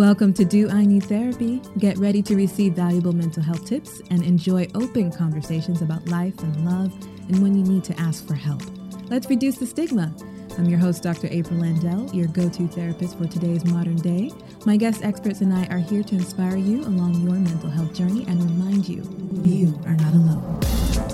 Welcome to Do I Need Therapy? Get ready to receive valuable mental health tips and enjoy open conversations about life and love and when you need to ask for help. Let's reduce the stigma. I'm your host, Dr. April Landell, your go to therapist for today's modern day. My guest experts and I are here to inspire you along your mental health journey and remind you you are not alone.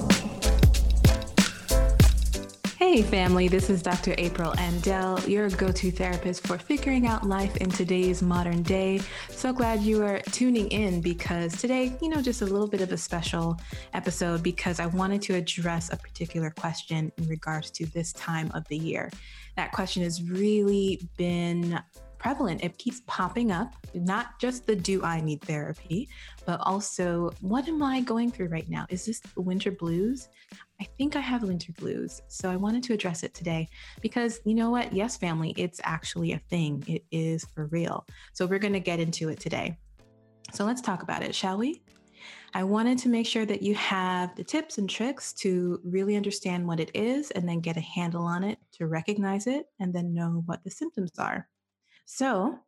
Hey, family, this is Dr. April Landell, your go to therapist for figuring out life in today's modern day. So glad you are tuning in because today, you know, just a little bit of a special episode because I wanted to address a particular question in regards to this time of the year. That question has really been prevalent. It keeps popping up, not just the do I need therapy, but also what am I going through right now? Is this winter blues? I think I have winter blues. So I wanted to address it today because you know what? Yes, family, it's actually a thing. It is for real. So we're going to get into it today. So let's talk about it, shall we? I wanted to make sure that you have the tips and tricks to really understand what it is and then get a handle on it to recognize it and then know what the symptoms are. So,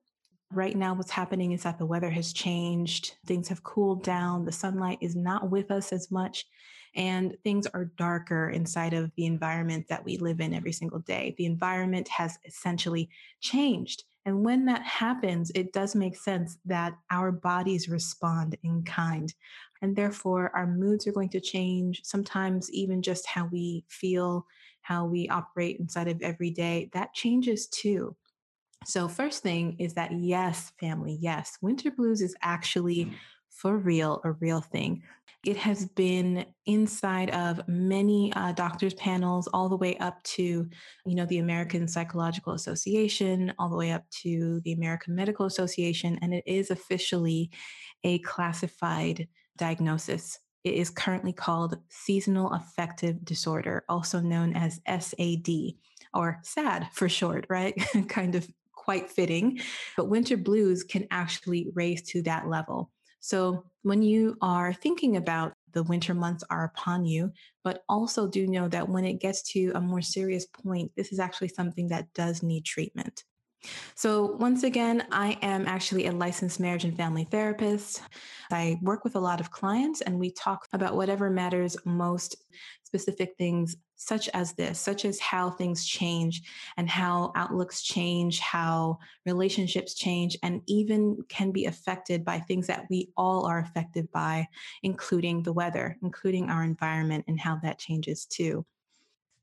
right now, what's happening is that the weather has changed, things have cooled down, the sunlight is not with us as much, and things are darker inside of the environment that we live in every single day. The environment has essentially changed. And when that happens, it does make sense that our bodies respond in kind. And therefore, our moods are going to change. Sometimes, even just how we feel, how we operate inside of every day, that changes too. So, first thing is that yes, family, yes, winter blues is actually for real a real thing. It has been inside of many uh, doctors' panels, all the way up to, you know, the American Psychological Association, all the way up to the American Medical Association, and it is officially a classified diagnosis. It is currently called seasonal affective disorder, also known as SAD or SAD for short, right? kind of quite fitting, but winter blues can actually raise to that level. So when you are thinking about the winter months are upon you, but also do know that when it gets to a more serious point, this is actually something that does need treatment. So, once again, I am actually a licensed marriage and family therapist. I work with a lot of clients and we talk about whatever matters most specific things, such as this, such as how things change and how outlooks change, how relationships change, and even can be affected by things that we all are affected by, including the weather, including our environment, and how that changes too.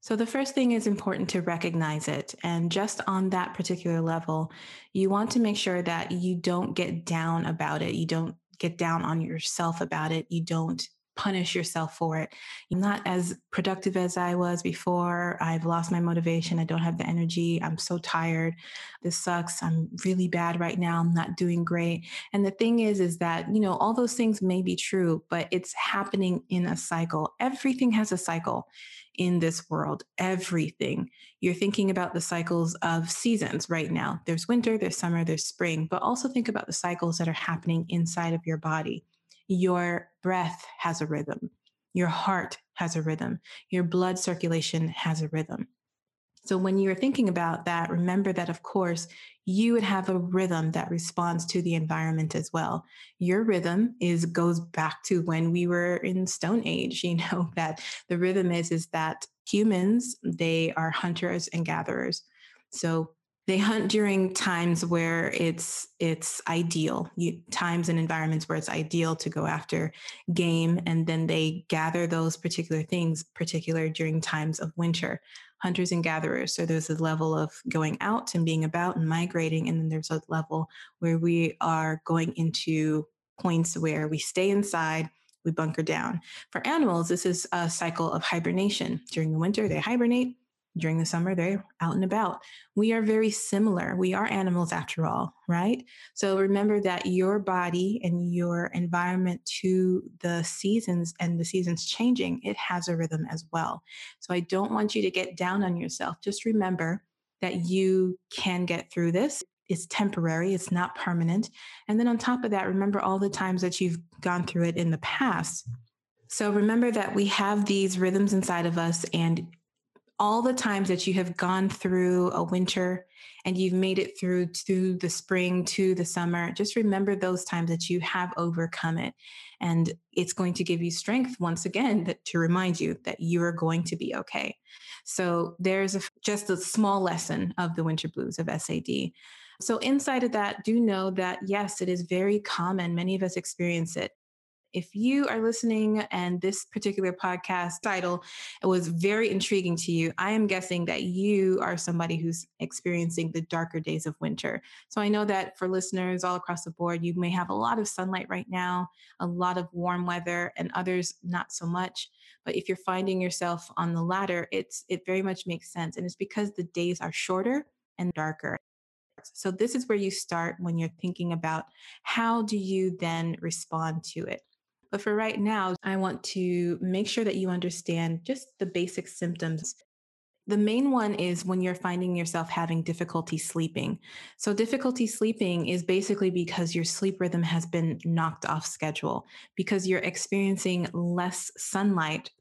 So, the first thing is important to recognize it. And just on that particular level, you want to make sure that you don't get down about it. You don't get down on yourself about it. You don't punish yourself for it. You're not as productive as I was before. I've lost my motivation. I don't have the energy. I'm so tired. This sucks. I'm really bad right now. I'm not doing great. And the thing is, is that, you know, all those things may be true, but it's happening in a cycle. Everything has a cycle in this world, everything. You're thinking about the cycles of seasons right now. There's winter, there's summer, there's spring, but also think about the cycles that are happening inside of your body. Your breath has a rhythm. Your heart has a rhythm. Your blood circulation has a rhythm. So when you're thinking about that, remember that, of course, you would have a rhythm that responds to the environment as well. Your rhythm is goes back to when we were in Stone Age. You know that the rhythm is is that humans they are hunters and gatherers. So they hunt during times where it's it's ideal you, times and environments where it's ideal to go after game and then they gather those particular things particular during times of winter hunters and gatherers. So there's a level of going out and being about and migrating. And then there's a level where we are going into points where we stay inside, we bunker down. For animals, this is a cycle of hibernation. During the winter, they hibernate during the summer they're out and about. We are very similar. We are animals after all right? So remember that your body and your environment to the seasons and the seasons changing it has a rhythm as well. So i don't want you to get down on yourself. Just remember that you can get through this. It's temporary. It's not permanent. And then on top of that remember all the times that you've gone through it in the past. So remember that we have these rhythms inside of us and all the times that you have gone through a winter and you've made it through to the spring to the summer, just remember those times that you have overcome it. And it's going to give you strength once again that, to remind you that you are going to be okay. So there's a, just a small lesson of the winter blues of SAD. So, inside of that, do know that yes, it is very common. Many of us experience it if you are listening and this particular podcast title was very intriguing to you, I am guessing that you are somebody who's experiencing the darker days of winter. So I know that for listeners all across the board, you may have a lot of sunlight right now, a lot of warm weather, and others not so much. But if you're finding yourself on the latter, it's it very much makes sense. And it's because the days are shorter and darker. So this is where you start when you're thinking about how do you then respond to it. But for right now, I want to make sure that you understand just the basic symptoms. The main one is when you're finding yourself having difficulty sleeping. So, difficulty sleeping is basically because your sleep rhythm has been knocked off schedule, because you're experiencing less sunlight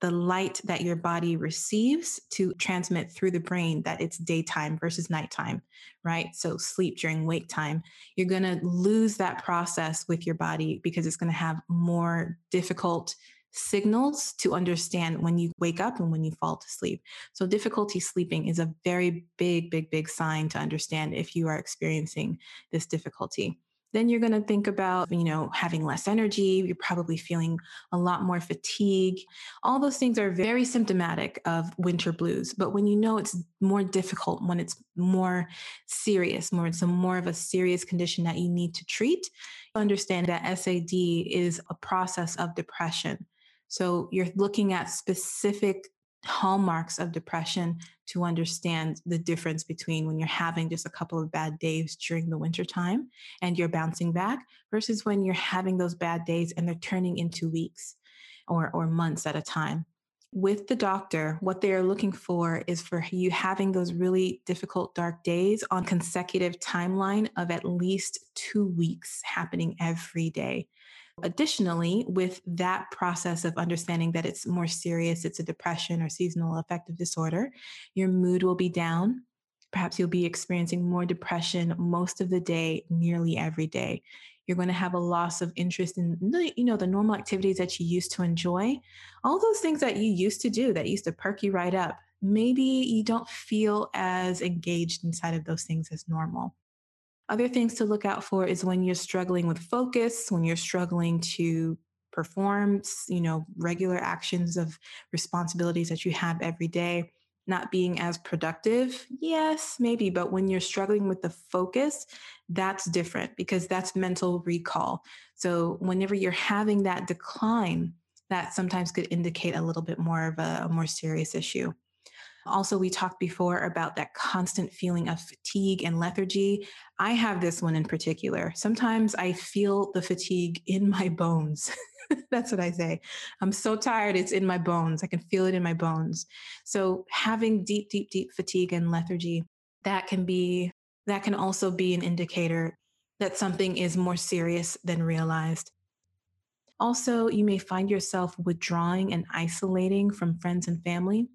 the light that your body receives to transmit through the brain that it's daytime versus nighttime, right? So sleep during wake time, you're going to lose that process with your body because it's going to have more difficult signals to understand when you wake up and when you fall to sleep. So difficulty sleeping is a very big, big, big sign to understand if you are experiencing this difficulty then you're going to think about, you know, having less energy. You're probably feeling a lot more fatigue. All those things are very symptomatic of winter blues. But when you know it's more difficult, when it's more serious, more it's a more of a serious condition that you need to treat, understand that SAD is a process of depression. So you're looking at specific hallmarks of depression to understand the difference between when you're having just a couple of bad days during the winter time and you're bouncing back versus when you're having those bad days and they're turning into weeks or, or months at a time. With the doctor, what they are looking for is for you having those really difficult dark days on consecutive timeline of at least two weeks happening every day. Additionally, with that process of understanding that it's more serious, it's a depression or seasonal affective disorder, your mood will be down. Perhaps you'll be experiencing more depression most of the day, nearly every day. You're going to have a loss of interest in you know the normal activities that you used to enjoy. All those things that you used to do that used to perk you right up. Maybe you don't feel as engaged inside of those things as normal. Other things to look out for is when you're struggling with focus, when you're struggling to perform, you know, regular actions of responsibilities that you have every day, not being as productive. Yes, maybe, but when you're struggling with the focus, that's different because that's mental recall. So whenever you're having that decline, that sometimes could indicate a little bit more of a, a more serious issue. Also, we talked before about that constant feeling of fatigue and lethargy. I have this one in particular. Sometimes I feel the fatigue in my bones. That's what I say. I'm so tired, it's in my bones. I can feel it in my bones. So, having deep, deep, deep fatigue and lethargy, that can be, that can also be an indicator that something is more serious than realized. Also, you may find yourself withdrawing and isolating from friends and family.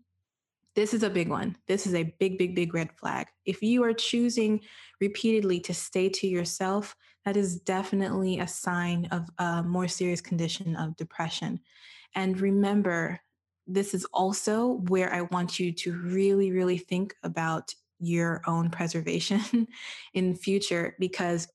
This is a big one. This is a big, big, big red flag. If you are choosing repeatedly to stay to yourself, that is definitely a sign of a more serious condition of depression. And remember, this is also where I want you to really, really think about your own preservation in future because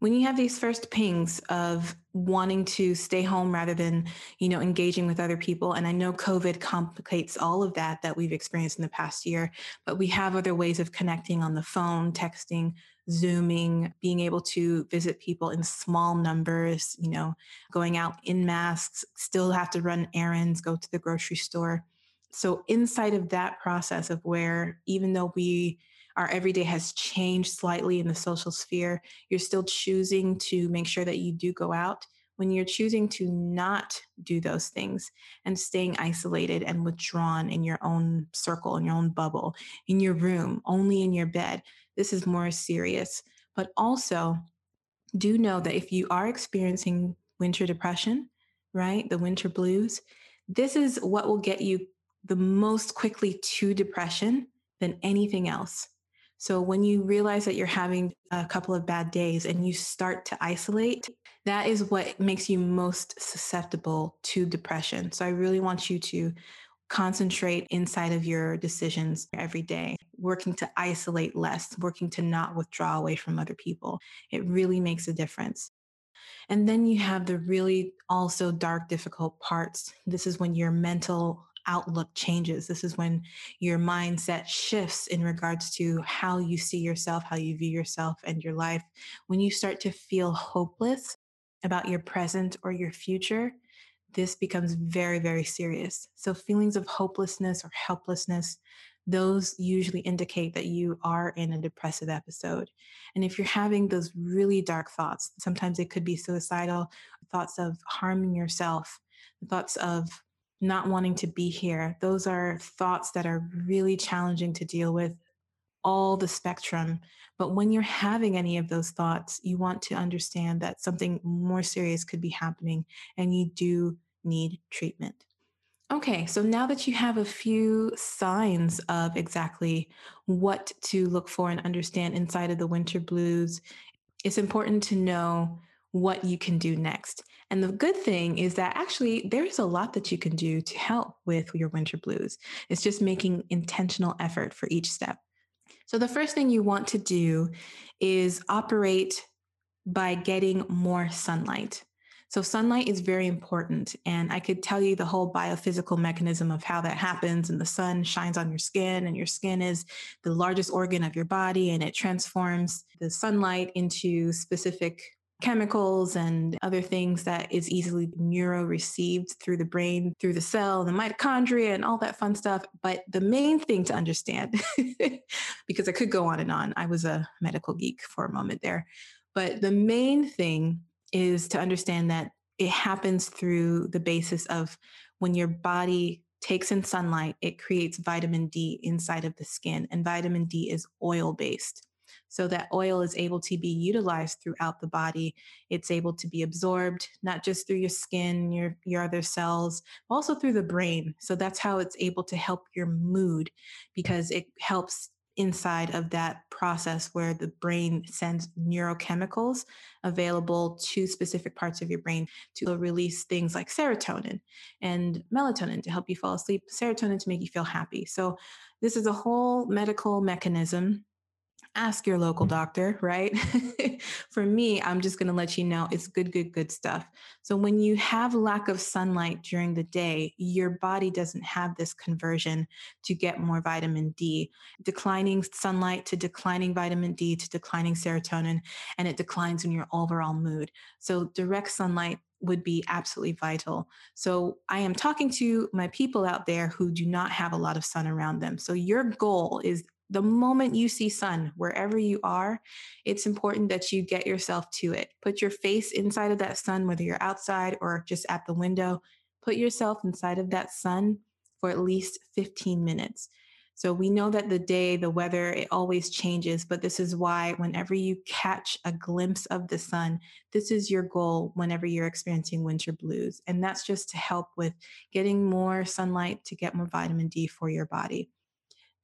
when you have these first pings of wanting to stay home rather than you know engaging with other people and i know covid complicates all of that that we've experienced in the past year but we have other ways of connecting on the phone texting zooming being able to visit people in small numbers you know going out in masks still have to run errands go to the grocery store. So inside of that process of where even though we our everyday has changed slightly in the social sphere, you're still choosing to make sure that you do go out. When you're choosing to not do those things and staying isolated and withdrawn in your own circle, in your own bubble, in your room, only in your bed, this is more serious. But also, do know that if you are experiencing winter depression, right, the winter blues, this is what will get you the most quickly to depression than anything else. So when you realize that you're having a couple of bad days and you start to isolate, that is what makes you most susceptible to depression. So I really want you to concentrate inside of your decisions every day, working to isolate less, working to not withdraw away from other people. It really makes a difference. And then you have the really also dark, difficult parts. This is when your mental outlook changes. This is when your mindset shifts in regards to how you see yourself, how you view yourself and your life. When you start to feel hopeless about your present or your future, this becomes very, very serious. So, feelings of hopelessness or helplessness, those usually indicate that you are in a depressive episode. And if you're having those really dark thoughts, sometimes it could be suicidal, thoughts of harming yourself, thoughts of not wanting to be here. Those are thoughts that are really challenging to deal with, all the spectrum. But when you're having any of those thoughts, you want to understand that something more serious could be happening and you do need treatment. Okay, so now that you have a few signs of exactly what to look for and understand inside of the winter blues, it's important to know what you can do next. And the good thing is that actually there's a lot that you can do to help with your winter blues. It's just making intentional effort for each step. So the first thing you want to do is operate by getting more sunlight. So, sunlight is very important. And I could tell you the whole biophysical mechanism of how that happens. And the sun shines on your skin, and your skin is the largest organ of your body, and it transforms the sunlight into specific chemicals and other things that is easily neuro received through the brain, through the cell, the mitochondria, and all that fun stuff. But the main thing to understand, because I could go on and on, I was a medical geek for a moment there. But the main thing is to understand that it happens through the basis of when your body takes in sunlight, it creates vitamin D inside of the skin, and vitamin D is oil based so that oil is able to be utilized throughout the body. It's able to be absorbed not just through your skin, your your other cells, but also through the brain. So that's how it's able to help your mood because it helps inside of that process where the brain sends neurochemicals available to specific parts of your brain to release things like serotonin and melatonin to help you fall asleep, serotonin to make you feel happy. So, this is a whole medical mechanism ask your local doctor, right? For me, I'm just going to let you know it's good, good, good stuff. So when you have lack of sunlight during the day, your body doesn't have this conversion to get more vitamin D. Declining sunlight to declining vitamin D to declining serotonin, and it declines in your overall mood. So direct sunlight would be absolutely vital. So I am talking to my people out there who do not have a lot of sun around them. So your goal is the moment you see sun, wherever you are, it's important that you get yourself to it. Put your face inside of that sun, whether you're outside or just at the window. Put yourself inside of that sun for at least 15 minutes. So we know that the day, the weather, it always changes, but this is why whenever you catch a glimpse of the sun, this is your goal whenever you're experiencing winter blues. And that's just to help with getting more sunlight to get more vitamin D for your body.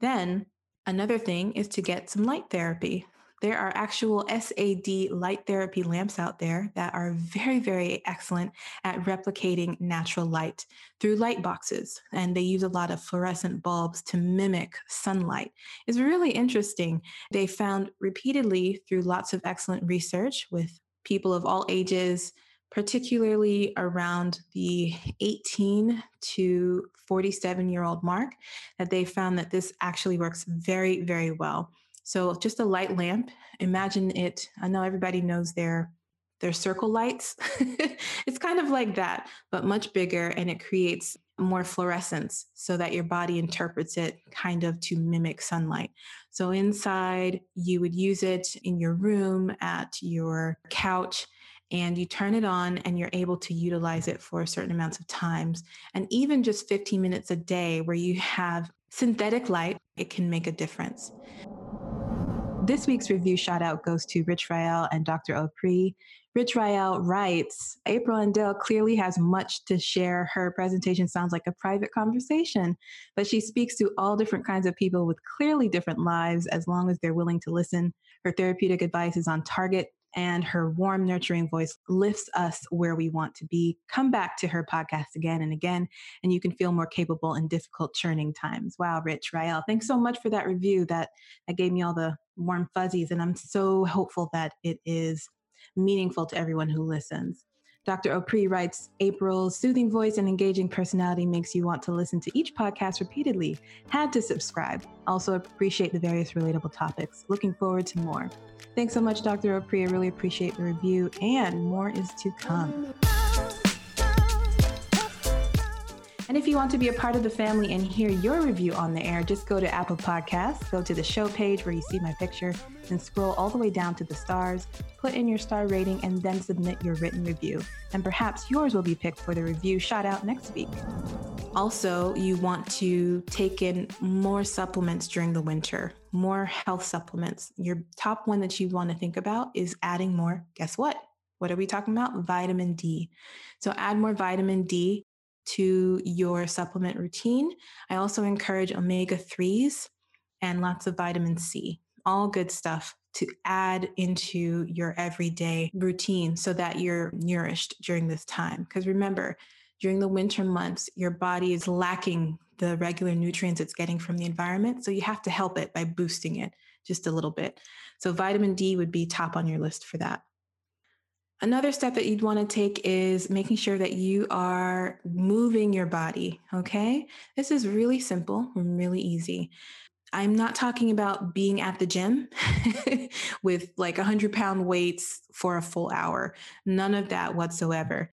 Then Another thing is to get some light therapy. There are actual SAD light therapy lamps out there that are very, very excellent at replicating natural light through light boxes. And they use a lot of fluorescent bulbs to mimic sunlight. It's really interesting. They found repeatedly through lots of excellent research with people of all ages, particularly around the 18 to 47 year old mark, that they found that this actually works very, very well. So just a light lamp, imagine it. I know everybody knows their their circle lights. it's kind of like that, but much bigger and it creates more fluorescence so that your body interprets it kind of to mimic sunlight. So inside, you would use it in your room, at your couch, and you turn it on and you're able to utilize it for certain amounts of times. And even just 15 minutes a day where you have synthetic light, it can make a difference. This week's review shout out goes to Rich Rael and Dr. Opri. Rich Rael writes April and Dale clearly has much to share. Her presentation sounds like a private conversation, but she speaks to all different kinds of people with clearly different lives as long as they're willing to listen. Her therapeutic advice is on target, and her warm, nurturing voice lifts us where we want to be. Come back to her podcast again and again, and you can feel more capable in difficult churning times. Wow, Rich Rael, thanks so much for that review. That that gave me all the warm fuzzies, and I'm so hopeful that it is meaningful to everyone who listens. Dr. Opri writes April's soothing voice and engaging personality makes you want to listen to each podcast repeatedly. Had to subscribe. Also, appreciate the various relatable topics. Looking forward to more. Thanks so much, Dr. Opri. I really appreciate the review, and more is to come. And if you want to be a part of the family and hear your review on the air, just go to Apple Podcasts, go to the show page where you see my picture, and scroll all the way down to the stars, put in your star rating, and then submit your written review. And perhaps yours will be picked for the review shout out next week. Also, you want to take in more supplements during the winter, more health supplements. Your top one that you want to think about is adding more, guess what? What are we talking about? Vitamin D. So add more vitamin D to your supplement routine. I also encourage omega 3s and lots of vitamin C, all good stuff to add into your everyday routine so that you're nourished during this time. Because remember, during the winter months, your body is lacking the regular nutrients it's getting from the environment. So you have to help it by boosting it just a little bit. So vitamin D would be top on your list for that. Another step that you'd want to take is making sure that you are moving your body. Okay. This is really simple and really easy. I'm not talking about being at the gym with like 100 pound weights for a full hour. None of that whatsoever.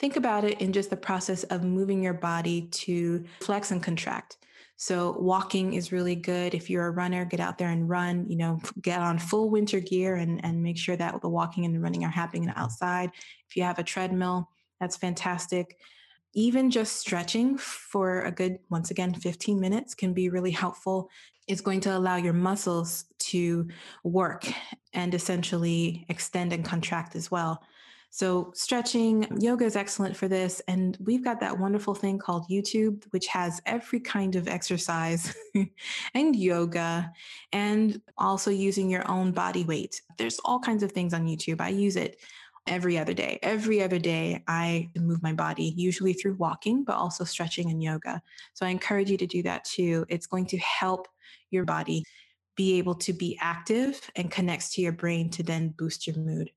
Think about it in just the process of moving your body to flex and contract. So walking is really good. If you're a runner, get out there and run, you know, get on full winter gear and, and make sure that the walking and the running are happening outside. If you have a treadmill, that's fantastic. Even just stretching for a good, once again, 15 minutes can be really helpful. It's going to allow your muscles to work and essentially extend and contract as well. So, stretching, yoga is excellent for this. And we've got that wonderful thing called YouTube, which has every kind of exercise and yoga, and also using your own body weight. There's all kinds of things on YouTube. I use it every other day. Every other day, I move my body, usually through walking, but also stretching and yoga. So, I encourage you to do that too. It's going to help your body be able to be active and connects to your brain to then boost your mood.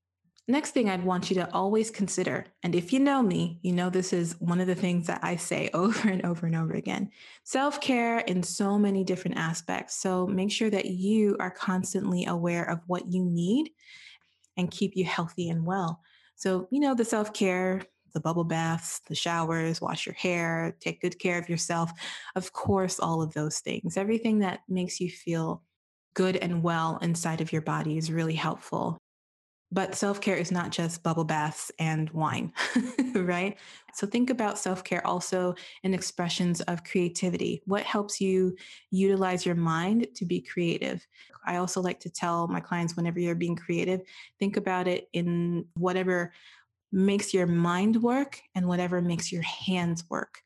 Next thing I'd want you to always consider, and if you know me, you know this is one of the things that I say over and over and over again self care in so many different aspects. So make sure that you are constantly aware of what you need and keep you healthy and well. So, you know, the self care, the bubble baths, the showers, wash your hair, take good care of yourself. Of course, all of those things, everything that makes you feel good and well inside of your body is really helpful. But self care is not just bubble baths and wine, right? So think about self care also in expressions of creativity. What helps you utilize your mind to be creative? I also like to tell my clients whenever you're being creative, think about it in whatever makes your mind work and whatever makes your hands work.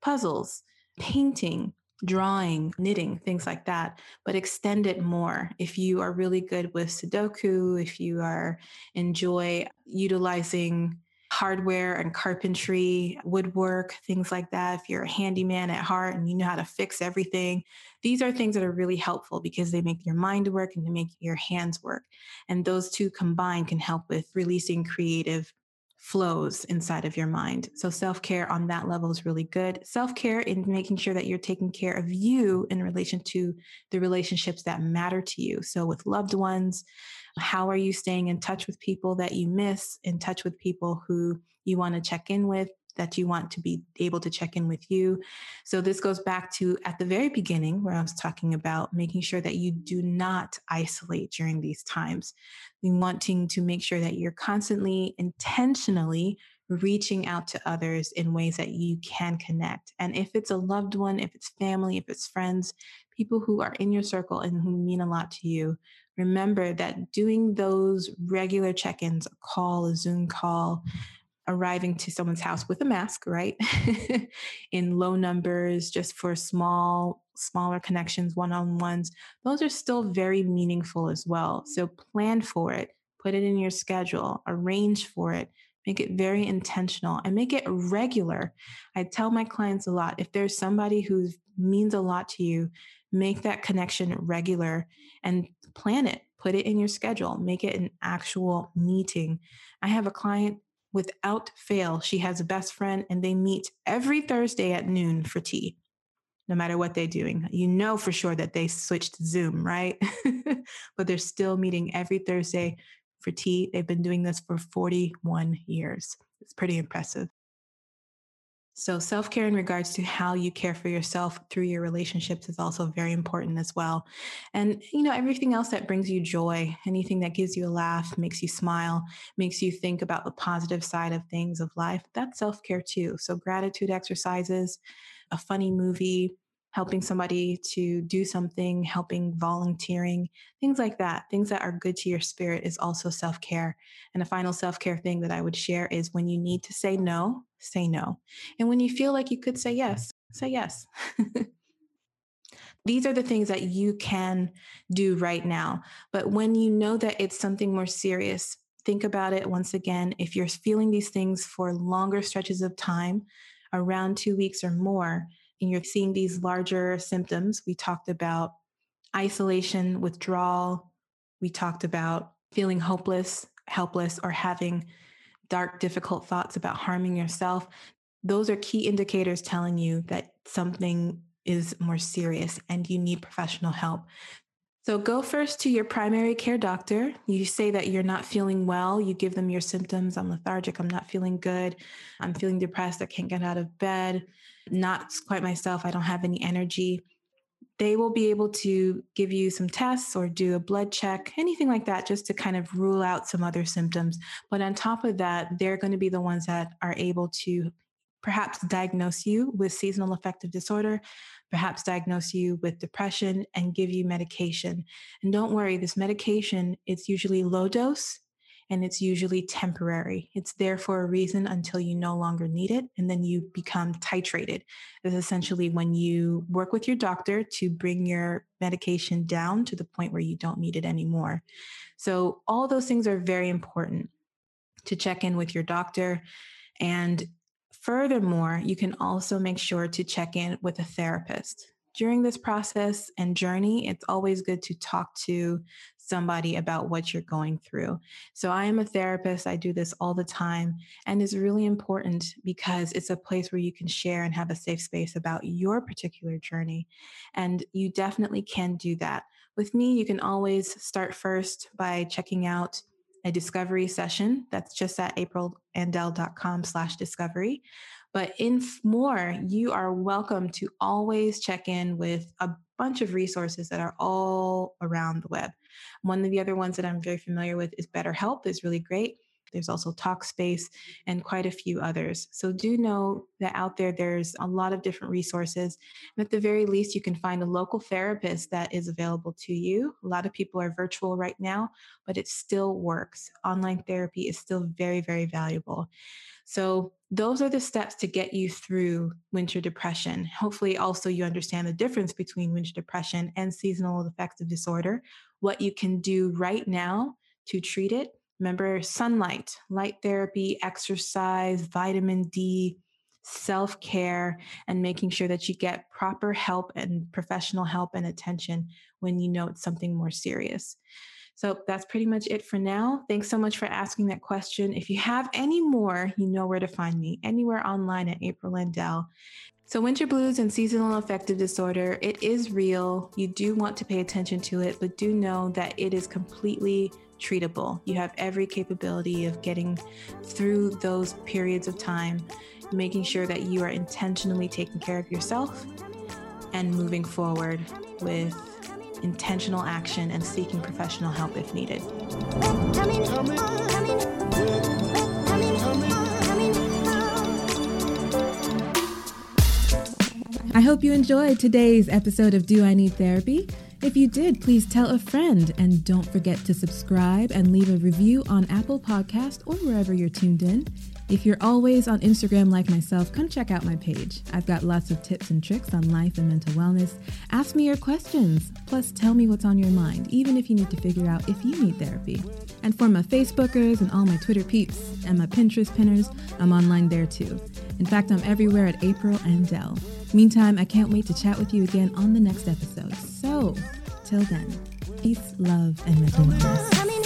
Puzzles, painting, drawing, knitting, things like that, but extend it more. If you are really good with Sudoku, if you are enjoy utilizing hardware and carpentry, woodwork, things like that. If you're a handyman at heart and you know how to fix everything, these are things that are really helpful because they make your mind work and they make your hands work. And those two combined can help with releasing creative flows inside of your mind. So self care on that level is really good. Self care in making sure that you're taking care of you in relation to the relationships that matter to you. So with loved ones, how are you staying in touch with people that you miss, in touch with people who you want to check in with, that you want to be able to check in with you. So, this goes back to at the very beginning where I was talking about making sure that you do not isolate during these times. We wanting to make sure that you're constantly intentionally reaching out to others in ways that you can connect. And if it's a loved one, if it's family, if it's friends, people who are in your circle and who mean a lot to you, remember that doing those regular check ins, a call, a Zoom call, arriving to someone's house with a mask, right? in low numbers, just for small, smaller connections, one on ones, those are still very meaningful as well. So plan for it, put it in your schedule, arrange for it, make it very intentional and make it regular. I tell my clients a lot if there's somebody who means a lot to you, make that connection regular and plan it, put it in your schedule, make it an actual meeting. I have a client without fail, she has a best friend and they meet every Thursday at noon for tea. No matter what they're doing, you know for sure that they switched Zoom, right? but they're still meeting every Thursday for tea. They've been doing this for 41 years. It's pretty impressive. So, self care in regards to how you care for yourself through your relationships is also very important as well. And, you know, everything else that brings you joy, anything that gives you a laugh, makes you smile, makes you think about the positive side of things of life, that's self care too. So, gratitude exercises, a funny movie, helping somebody to do something, helping volunteering, things like that, things that are good to your spirit is also self care. And a final self care thing that I would share is when you need to say no, say no. And when you feel like you could say yes, say yes. These are the things that you can do right now. But when you know that it's something more serious, think about it once again. If you're feeling these things for longer stretches of time, around two weeks or more, and you're seeing these larger symptoms, we talked about isolation, withdrawal. We talked about feeling hopeless, helpless, or having dark, difficult thoughts about harming yourself. Those are key indicators telling you that something is more serious and you need professional help. So go first to your primary care doctor. You say that you're not feeling well. You give them your symptoms. I'm lethargic. I'm not feeling good. I'm feeling depressed. I can't get out of bed. Not quite myself. I don't have any energy. They will be able to give you some tests or do a blood check, anything like that, just to kind of rule out some other symptoms. But on top of that, they're going to be the ones that are able to perhaps diagnose you with seasonal affective disorder, perhaps diagnose you with depression and give you medication. And don't worry, this medication, it's usually low dose and it's usually temporary. It's there for a reason until you no longer need it. And then you become titrated. Is essentially when you work with your doctor to bring your medication down to the point where you don't need it anymore. So, all those things are very important to check in with your doctor. And Furthermore, you can also make sure to check in with a therapist. During this process and journey, it's always good to talk to somebody about what you're going through. So, I am a therapist. I do this all the time. And it's really important because it's a place where you can share and have a safe space about your particular journey. And you definitely can do that. With me, you can always start first by checking out a discovery session. That's just at aprilandell.com slash discovery. But in more, you are welcome to always check in with a bunch of resources that are all around the web. One of the other ones that I'm very familiar with is BetterHelp is really great. There's also Talkspace and quite a few others. So do know that out there, there's a lot of different resources. And at the very least, you can find a local therapist that is available to you. A lot of people are virtual right now, but it still works. Online therapy is still very, very valuable. So, those are the steps to get you through winter depression. Hopefully, also, you understand the difference between winter depression and seasonal affective disorder, what you can do right now to treat it, Remember sunlight, light therapy, exercise, vitamin D, self care, and making sure that you get proper help and professional help and attention when you know it's something more serious. So that's pretty much it for now. Thanks so much for asking that question. If you have any more, you know where to find me anywhere online at April Landell. So, winter blues and seasonal affective disorder, it is real. You do want to pay attention to it, but do know that it is completely treatable. You have every capability of getting through those periods of time, making sure that you are intentionally taking care of yourself and moving forward with intentional action and seeking professional help if needed. I hope you enjoyed today's episode of Do I Need Therapy? If you did, please tell a friend and don't forget to subscribe and leave a review on Apple Podcast or wherever you're tuned in. If you're always on Instagram like myself, come check out my page. I've got lots of tips and tricks on life and mental wellness. Ask me your questions, plus tell me what's on your mind, even if you need to figure out if you need therapy. And for my Facebookers and all my Twitter peeps and my Pinterest pinners, I'm online there too. In fact, I'm everywhere at April Landell. Meantime, I can't wait to chat with you again on the next episode. So, till then, peace, love, and mental wellness.